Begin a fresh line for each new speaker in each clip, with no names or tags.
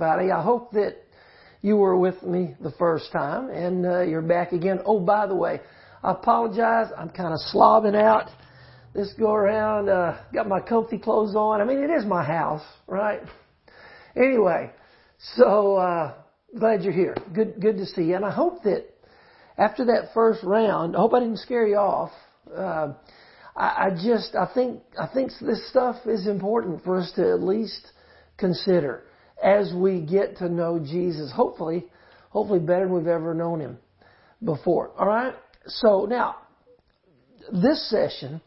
everybody. I hope that you were with me the first time and uh, you're back again. Oh, by the way, I apologize. I'm kind of slobbing out this go around. Uh, got my comfy clothes on. I mean, it is my house, right? Anyway, so uh, glad you're here. Good, good to see you. And I hope that after that first round, I hope I didn't scare you off. Uh, I, I just, I think, I think this stuff is important for us to at least consider as we get to know Jesus. Hopefully, hopefully better than we've ever known Him before. All right. So now, this session,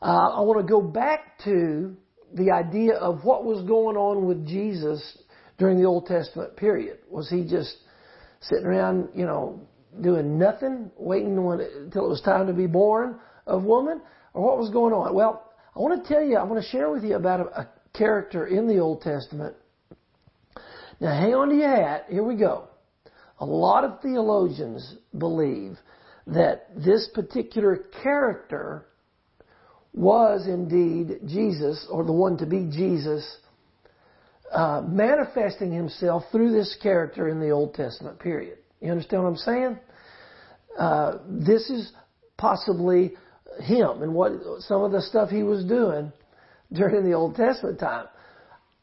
uh, I want to go back to the idea of what was going on with Jesus during the Old Testament period. Was he just sitting around, you know, doing nothing, waiting until it was time to be born of woman? or what was going on? Well, I want to tell you, I want to share with you about a, a character in the Old Testament. Now, hang on to your hat. Here we go. A lot of theologians believe that this particular character was indeed Jesus, or the one to be Jesus, uh, manifesting himself through this character in the Old Testament period. You understand what I'm saying? Uh, this is possibly him and what some of the stuff he was doing during the Old Testament time.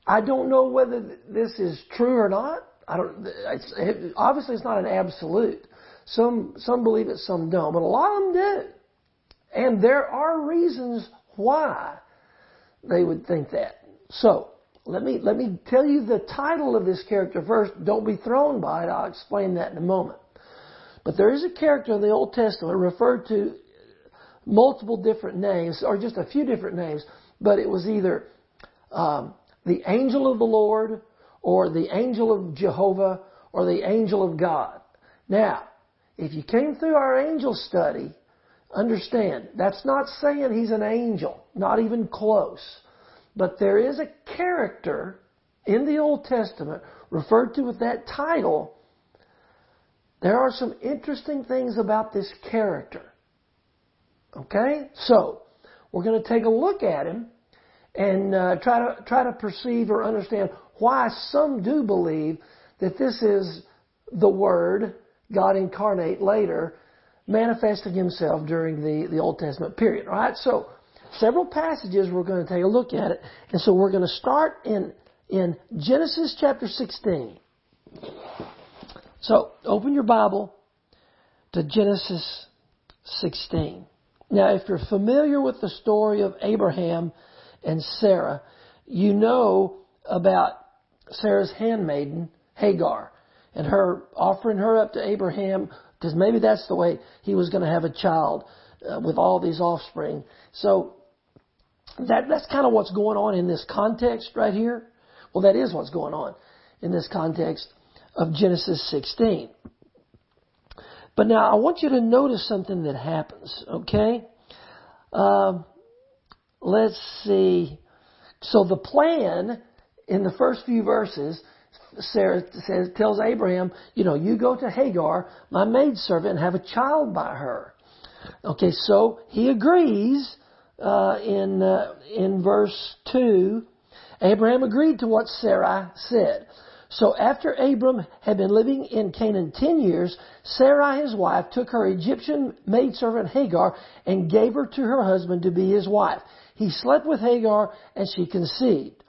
I don't know whether this is true or not. I don't. It's, it, obviously, it's not an absolute. Some some believe it, some don't, but a lot of them do. And there are reasons why they would think that. So let me let me tell you the title of this character first. Don't be thrown by it. I'll explain that in a moment. But there is a character in the Old Testament referred to multiple different names, or just a few different names, but it was either um, the angel of the Lord, or the angel of Jehovah, or the angel of God. Now, if you came through our angel study, understand that's not saying he's an angel, not even close. But there is a character in the Old Testament referred to with that title. There are some interesting things about this character. Okay? So, we're going to take a look at him and uh, try to try to perceive or understand why some do believe that this is the Word, God incarnate later, manifesting Himself during the, the Old Testament period. All right, so several passages we're going to take a look at it, and so we're going to start in in Genesis chapter 16. So open your Bible to Genesis 16. Now, if you're familiar with the story of Abraham and Sarah, you know about Sarah's handmaiden, Hagar, and her offering her up to Abraham, because maybe that's the way he was going to have a child uh, with all these offspring. So, that, that's kind of what's going on in this context right here. Well, that is what's going on in this context of Genesis 16. But now I want you to notice something that happens, okay? Um, let's see. So the plan in the first few verses, Sarah says, tells Abraham, you know, you go to Hagar, my maidservant, and have a child by her. Okay, so he agrees uh, in uh, in verse two. Abraham agreed to what Sarai said. So after Abram had been living in Canaan ten years, Sarai his wife took her Egyptian maidservant Hagar and gave her to her husband to be his wife. He slept with Hagar and she conceived.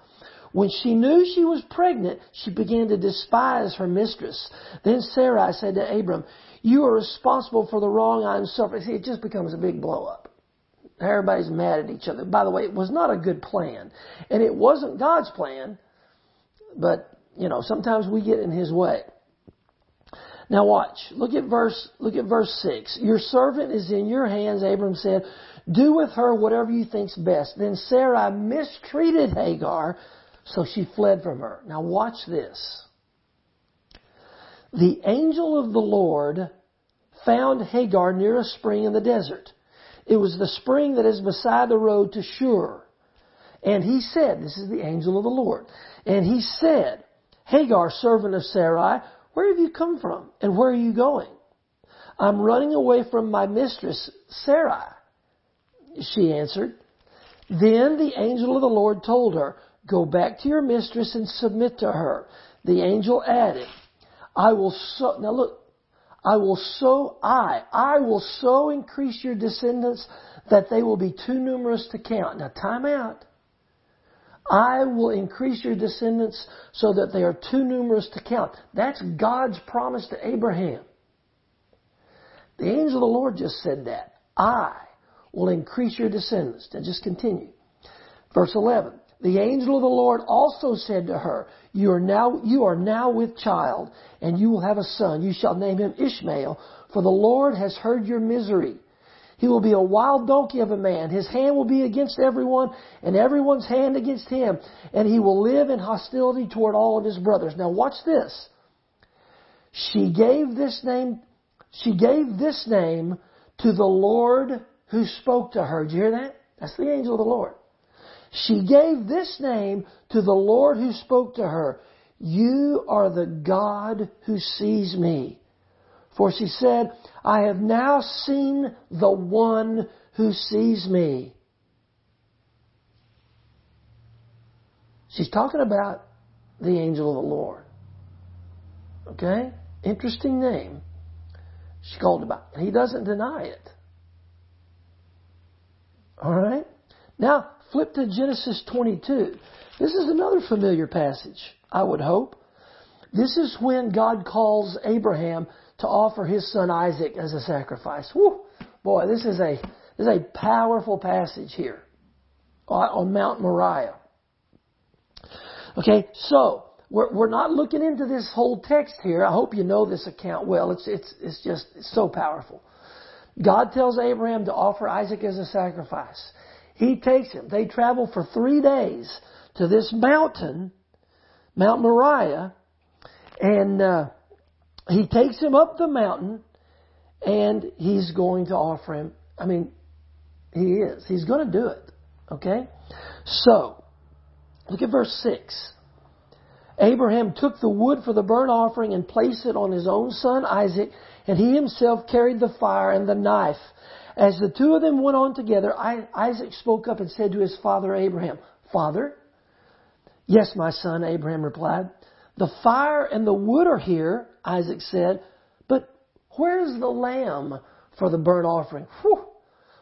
When she knew she was pregnant, she began to despise her mistress. Then Sarai said to Abram, you are responsible for the wrong I'm suffering. See, it just becomes a big blow up. Everybody's mad at each other. By the way, it was not a good plan. And it wasn't God's plan, but you know, sometimes we get in his way. Now watch. Look at verse, look at verse 6. Your servant is in your hands, Abram said. Do with her whatever you think's best. Then Sarah mistreated Hagar, so she fled from her. Now watch this. The angel of the Lord found Hagar near a spring in the desert. It was the spring that is beside the road to Shur. And he said, this is the angel of the Lord. And he said, Hagar, servant of Sarai, where have you come from and where are you going? I'm running away from my mistress, Sarai. She answered. Then the angel of the Lord told her, Go back to your mistress and submit to her. The angel added, I will so, now look, I will so, I, I will so increase your descendants that they will be too numerous to count. Now time out. I will increase your descendants so that they are too numerous to count. That's God's promise to Abraham. The angel of the Lord just said that. I will increase your descendants. Now just continue. Verse 11. The angel of the Lord also said to her, you are now, you are now with child, and you will have a son. You shall name him Ishmael, for the Lord has heard your misery. He will be a wild donkey of a man. His hand will be against everyone, and everyone's hand against him. And he will live in hostility toward all of his brothers. Now watch this. She gave this name, she gave this name to the Lord who spoke to her. Did you hear that? That's the angel of the Lord. She gave this name to the Lord who spoke to her. You are the God who sees me. For she said, I have now seen the one who sees me. She's talking about the angel of the Lord. Okay? Interesting name. She called about. And he doesn't deny it. Alright? Now, flip to Genesis 22. This is another familiar passage, I would hope. This is when God calls Abraham to offer his son Isaac as a sacrifice. Whew, boy, this is a this is a powerful passage here on Mount Moriah. Okay, so we're, we're not looking into this whole text here. I hope you know this account well. It's it's it's just it's so powerful. God tells Abraham to offer Isaac as a sacrifice. He takes him. They travel for three days to this mountain, Mount Moriah, and uh, he takes him up the mountain, and he's going to offer him. I mean, he is. He's going to do it. Okay? So, look at verse 6. Abraham took the wood for the burnt offering and placed it on his own son Isaac, and he himself carried the fire and the knife. As the two of them went on together, Isaac spoke up and said to his father Abraham, Father? Yes, my son, Abraham replied. The fire and the wood are here, Isaac said, but where's the lamb for the burnt offering? Whew.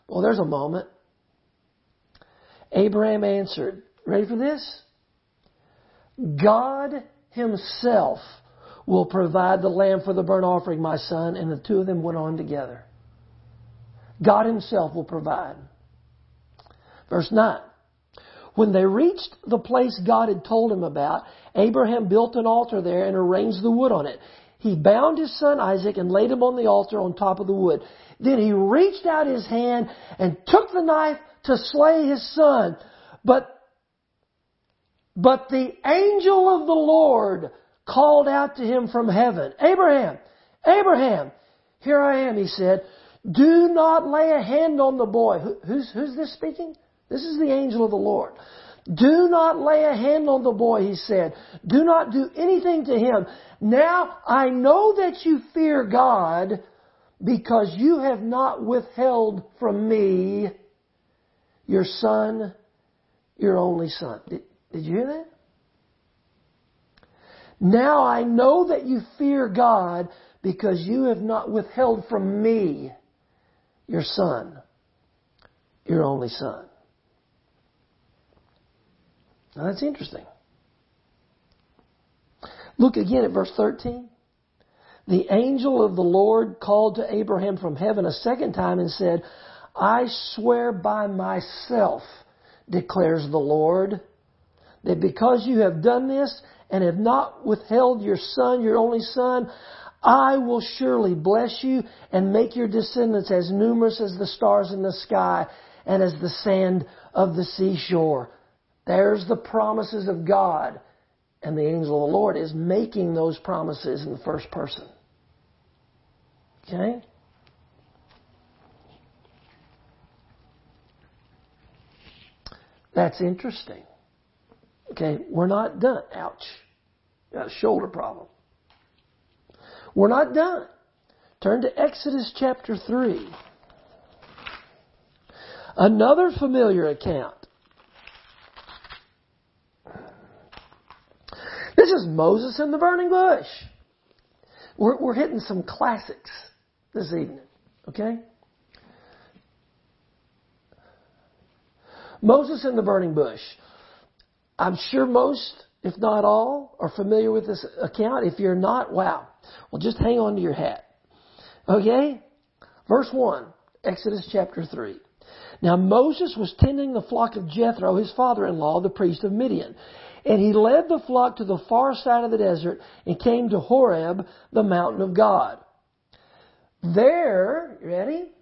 Well, there's a moment. Abraham answered, ready for this? God himself will provide the lamb for the burnt offering, my son. And the two of them went on together. God Himself will provide. Verse 9. When they reached the place God had told him about, Abraham built an altar there and arranged the wood on it. He bound his son Isaac and laid him on the altar on top of the wood. Then he reached out his hand and took the knife to slay his son. But, but the angel of the Lord called out to him from heaven, Abraham, Abraham, here I am, he said. Do not lay a hand on the boy. Who's, who's this speaking? This is the angel of the Lord. Do not lay a hand on the boy, he said. Do not do anything to him. Now I know that you fear God because you have not withheld from me your son, your only son. Did, did you hear that? Now I know that you fear God because you have not withheld from me your son, your only son. Now that's interesting. Look again at verse 13. The angel of the Lord called to Abraham from heaven a second time and said, I swear by myself, declares the Lord, that because you have done this and have not withheld your son, your only son, I will surely bless you and make your descendants as numerous as the stars in the sky and as the sand of the seashore. There's the promises of God. And the angel of the Lord is making those promises in the first person. Okay? That's interesting. Okay, we're not done. Ouch. Got a shoulder problem. We're not done. Turn to Exodus chapter 3. Another familiar account. This is Moses in the burning bush. We're, we're hitting some classics this evening. Okay? Moses in the burning bush. I'm sure most, if not all, are familiar with this account. If you're not, wow. Well, just hang on to your hat. Okay? Verse 1, Exodus chapter 3. Now Moses was tending the flock of Jethro, his father-in-law, the priest of Midian. And he led the flock to the far side of the desert and came to Horeb, the mountain of God. There, ready?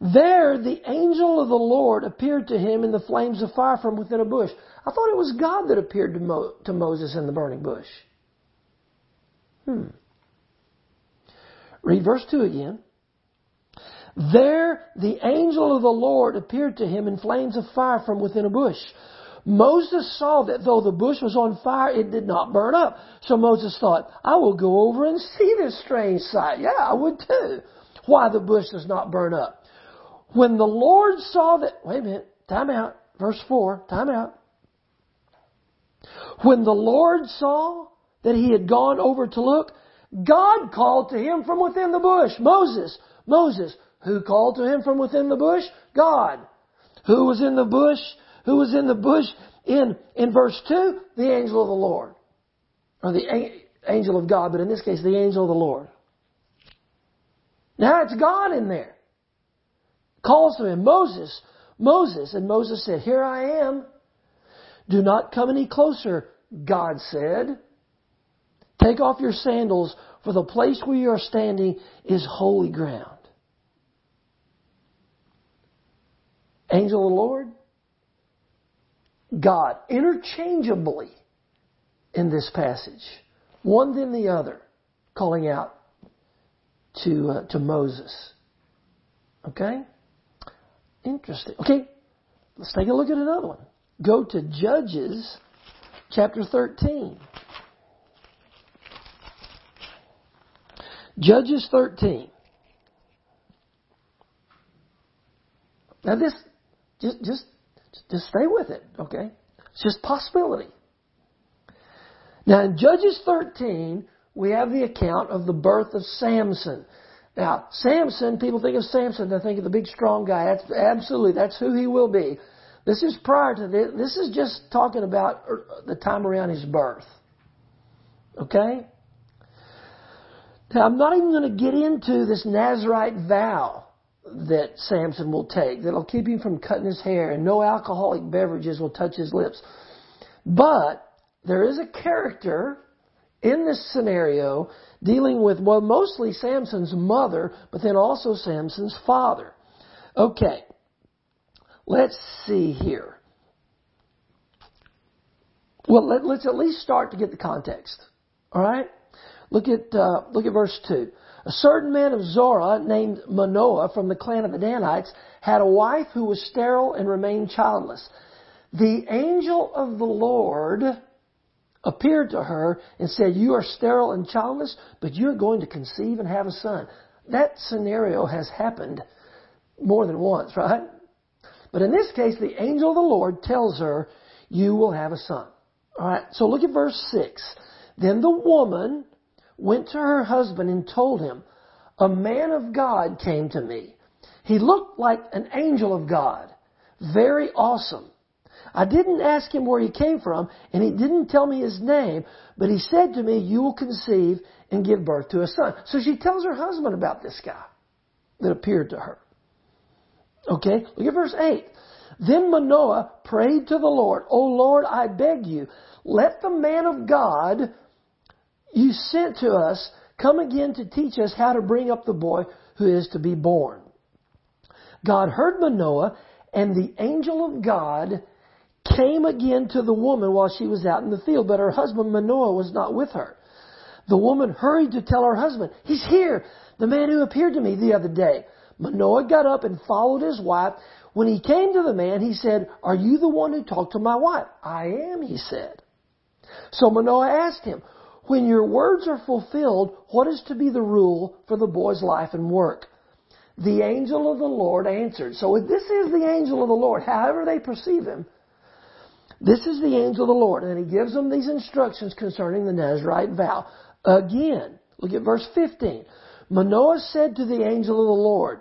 There the angel of the Lord appeared to him in the flames of fire from within a bush. I thought it was God that appeared to, Mo- to Moses in the burning bush. Hmm. Read verse 2 again. There the angel of the Lord appeared to him in flames of fire from within a bush. Moses saw that though the bush was on fire, it did not burn up. So Moses thought, I will go over and see this strange sight. Yeah, I would too. Why the bush does not burn up. When the Lord saw that, wait a minute, time out, verse 4, time out. When the Lord saw that he had gone over to look, God called to him from within the bush, Moses, Moses. Who called to him from within the bush? God. Who was in the bush? Who was in the bush in, in verse 2? The angel of the Lord. Or the angel of God, but in this case, the angel of the Lord. Now it's God in there calls to him, Moses, Moses. And Moses said, Here I am. Do not come any closer, God said. Take off your sandals, for the place where you are standing is holy ground. Angel of the Lord, God, interchangeably in this passage, one then the other, calling out to, uh, to Moses. Okay? Interesting. Okay, let's take a look at another one. Go to Judges chapter 13. Judges 13. Now this, just, just, just stay with it, okay? It's just possibility. Now in Judges 13, we have the account of the birth of Samson. Now, Samson, people think of Samson, they think of the big strong guy. That's absolutely, that's who he will be. This is prior to this. This is just talking about er, the time around his birth. Okay? Now, I'm not even going to get into this Nazarite vow that Samson will take that'll keep him from cutting his hair and no alcoholic beverages will touch his lips. But there is a character in this scenario dealing with, well, mostly Samson's mother, but then also Samson's father. Okay. Let's see here. Well, let, us at least start to get the context. All right? Look at, uh, look at verse 2. A certain man of Zorah named Manoah from the clan of the Danites had a wife who was sterile and remained childless. The angel of the Lord appeared to her and said, You are sterile and childless, but you're going to conceive and have a son. That scenario has happened more than once, right? But in this case, the angel of the Lord tells her, You will have a son. Alright, so look at verse 6. Then the woman went to her husband and told him, A man of God came to me. He looked like an angel of God. Very awesome. I didn't ask him where he came from, and he didn't tell me his name, but he said to me, You will conceive and give birth to a son. So she tells her husband about this guy that appeared to her. Okay, look at verse 8. Then Manoah prayed to the Lord, O Lord, I beg you, let the man of God you sent to us come again to teach us how to bring up the boy who is to be born. God heard Manoah, and the angel of God came again to the woman while she was out in the field, but her husband Manoah was not with her. The woman hurried to tell her husband, He's here, the man who appeared to me the other day. Manoah got up and followed his wife. When he came to the man, he said, Are you the one who talked to my wife? I am, he said. So Manoah asked him, When your words are fulfilled, what is to be the rule for the boy's life and work? The angel of the Lord answered. So this is the angel of the Lord, however they perceive him. This is the angel of the Lord. And he gives them these instructions concerning the Nazarite vow. Again, look at verse 15. Manoah said to the angel of the Lord,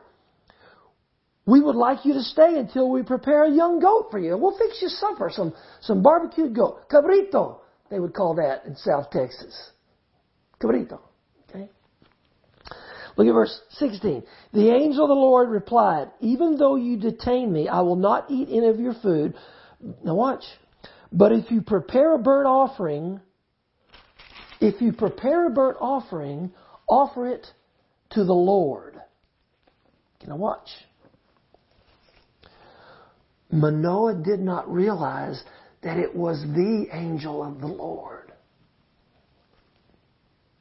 we would like you to stay until we prepare a young goat for you. We'll fix you supper, some, some barbecued goat. Cabrito, they would call that in South Texas. Cabrito. Okay? Look at verse 16. The angel of the Lord replied, Even though you detain me, I will not eat any of your food. Now watch. But if you prepare a burnt offering, if you prepare a burnt offering, offer it to the Lord. Now watch. Manoah did not realize that it was the angel of the Lord.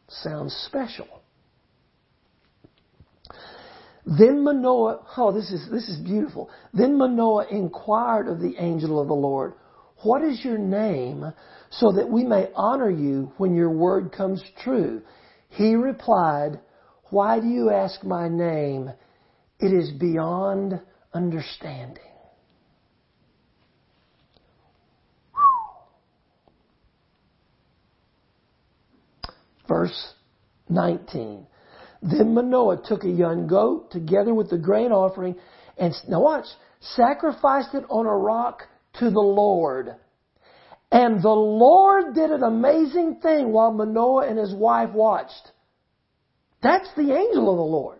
Sounds special. Then Manoah, oh, this is, this is beautiful. Then Manoah inquired of the angel of the Lord, What is your name so that we may honor you when your word comes true? He replied, Why do you ask my name? It is beyond understanding. Verse 19. Then Manoah took a young goat together with the grain offering and, now watch, sacrificed it on a rock to the Lord. And the Lord did an amazing thing while Manoah and his wife watched. That's the angel of the Lord.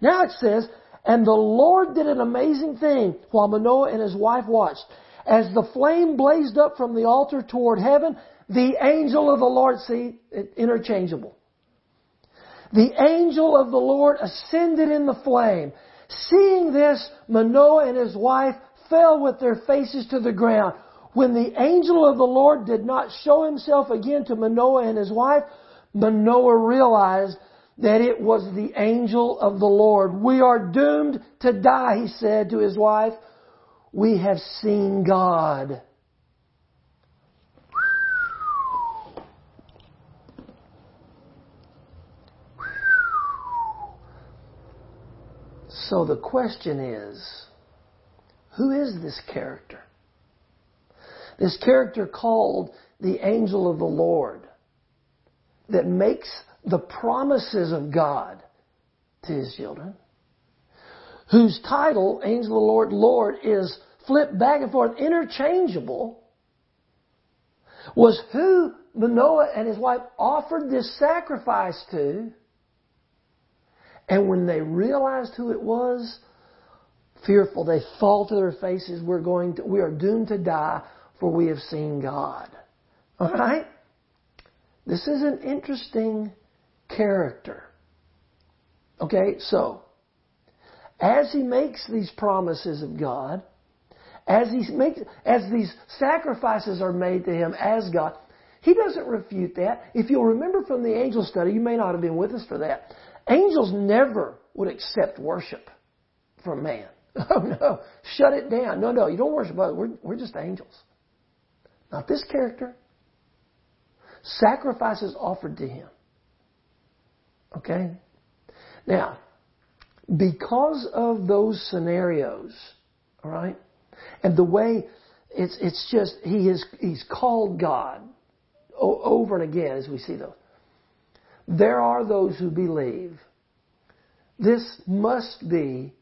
Now it says, and the Lord did an amazing thing while Manoah and his wife watched. As the flame blazed up from the altar toward heaven, the angel of the Lord, see, interchangeable. The angel of the Lord ascended in the flame. Seeing this, Manoah and his wife fell with their faces to the ground. When the angel of the Lord did not show himself again to Manoah and his wife, Manoah realized that it was the angel of the Lord. We are doomed to die, he said to his wife. We have seen God. So the question is, who is this character? This character called the angel of the Lord that makes the promises of God to his children, whose title, angel of the Lord, Lord, is flipped back and forth, interchangeable, was who Manoah and his wife offered this sacrifice to and when they realized who it was, fearful, they fall to their faces. We're going to, we are doomed to die, for we have seen God. All right? This is an interesting character. Okay, so as he makes these promises of God, as he makes, as these sacrifices are made to him as God, he doesn't refute that. If you'll remember from the angel study, you may not have been with us for that. Angels never would accept worship from man. Oh no, shut it down. No, no, you don't worship us. We're, we're just angels. Not this character. Sacrifices offered to him. Okay? Now, because of those scenarios, all right, and the way it's it's just he is he's called God over and again as we see those. There are those who believe this must be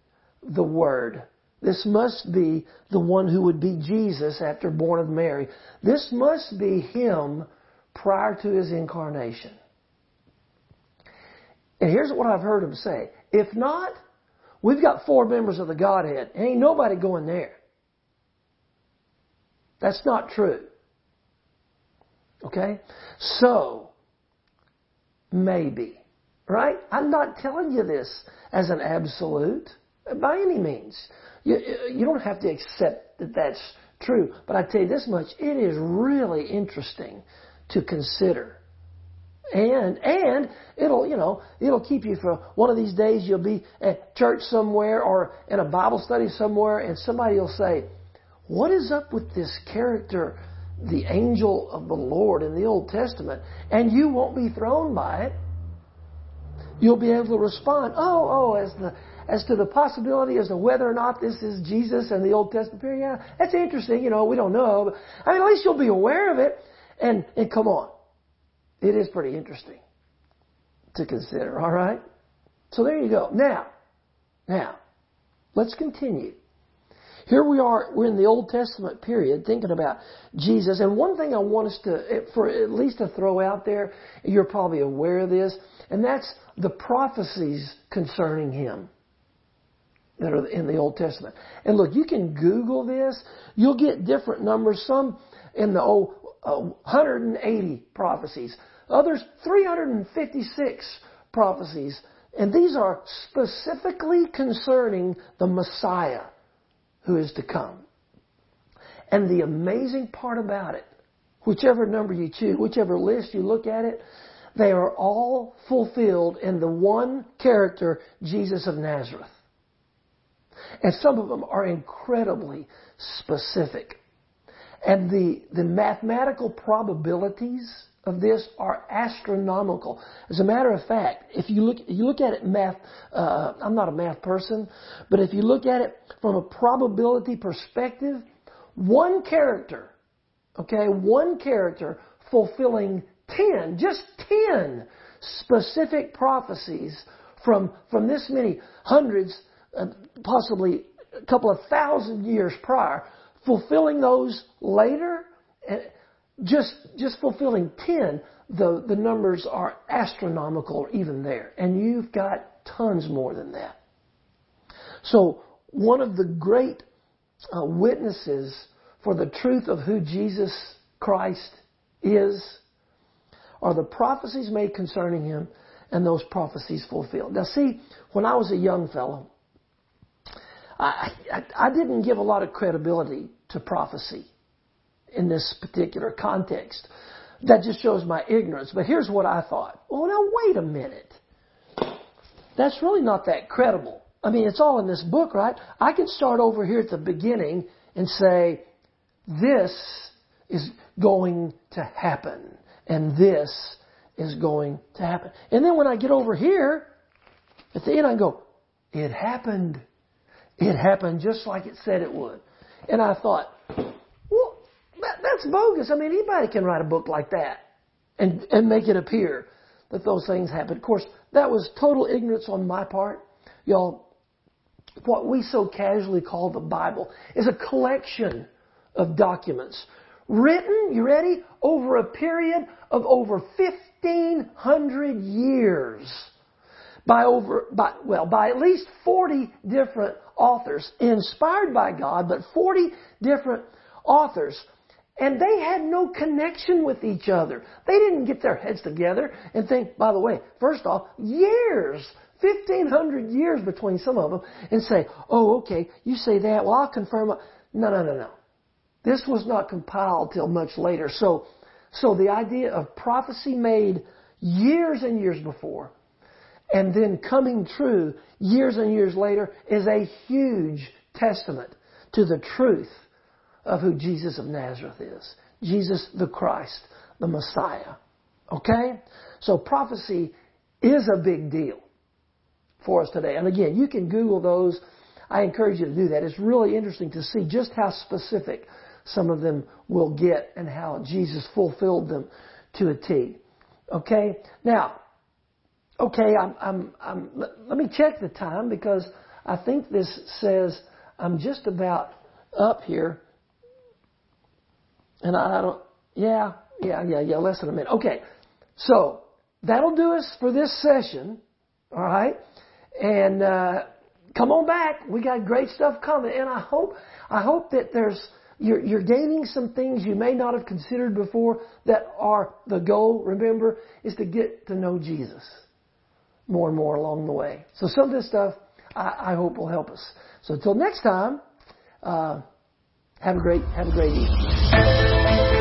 the Word. This must be the one who would be Jesus after born of Mary. This must be Him prior to His incarnation. And here's what I've heard Him say. If not, we've got four members of the Godhead. Ain't nobody going there. That's not true. Okay? So, maybe. Right? I'm not telling you this as an absolute by any means. You, you don't have to accept that that's true. But I tell you this much, it is really interesting to consider. And, and it'll, you know, it'll keep you for one of these days you'll be at church somewhere or in a Bible study somewhere and somebody will say, what is up with this character, the angel of the Lord in the Old Testament? And you won't be thrown by it you'll be able to respond, oh, oh, as the, as to the possibility as to whether or not this is Jesus and the Old Testament period, yeah, that's interesting. You know, we don't know. But, I mean, at least you'll be aware of it. And, and come on. It is pretty interesting to consider, all right? So there you go. Now, now, let's continue. Here we are, we're in the Old Testament period thinking about Jesus. And one thing I want us to, eh, for at least to throw out there, you're probably aware of this, and that's the prophecies concerning Him that are in the Old Testament. And look, you can Google this. You'll get different numbers. Some in the old, uh, 180 prophecies. Others 356 prophecies. And these are specifically concerning the Messiah who is to come. And the amazing part about it, whichever number you choose, whichever list you look at it, they are all fulfilled in the one character, Jesus of Nazareth. And some of them are incredibly specific. And the, the mathematical probabilities of this are astronomical. As a matter of fact, if you look, you look at it math, uh, I'm not a math person, but if you look at it from a probability perspective, one character, okay, one character fulfilling 10, just 10 specific prophecies from, from this many hundreds, possibly a couple of thousand years prior, fulfilling those later, just, just fulfilling 10, the, the numbers are astronomical even there. And you've got tons more than that. So, one of the great uh, witnesses for the truth of who Jesus Christ is are the prophecies made concerning him and those prophecies fulfilled. Now, see, when I was a young fellow, I, I, didn't give a lot of credibility to prophecy in this particular context. That just shows my ignorance. But here's what I thought. Oh, now wait a minute. That's really not that credible. I mean, it's all in this book, right? I can start over here at the beginning and say, this is going to happen. And this is going to happen. And then when I get over here, at the end I go, it happened. It happened just like it said it would. And I thought, well, that's bogus. I mean, anybody can write a book like that and, and make it appear that those things happen. Of course, that was total ignorance on my part. Y'all, what we so casually call the Bible is a collection of documents written, you ready, over a period of over 1500 years by over, by, well, by at least 40 different authors, inspired by God, but 40 different authors and they had no connection with each other. They didn't get their heads together and think, by the way, first off, years, 1500 years between some of them, and say, oh, okay, you say that, well, I'll confirm. No, no, no, no. This was not compiled till much later. So, so the idea of prophecy made years and years before, and then coming true years and years later is a huge testament to the truth of who Jesus of Nazareth is. Jesus the Christ, the Messiah. Okay? So prophecy is a big deal for us today. And again, you can Google those. I encourage you to do that. It's really interesting to see just how specific some of them will get and how Jesus fulfilled them to a T. Okay? Now, okay, I'm, I'm, I'm, let me check the time because I think this says I'm just about up here. And I don't, yeah, yeah, yeah, yeah, less than a minute. Okay. So, that'll do us for this session. All right. And, uh, come on back. We got great stuff coming. And I hope, I hope that there's, you're, you're gaining some things you may not have considered before that are the goal, remember, is to get to know Jesus more and more along the way. So some of this stuff I, I hope will help us. So until next time, uh, have a great, have a great evening.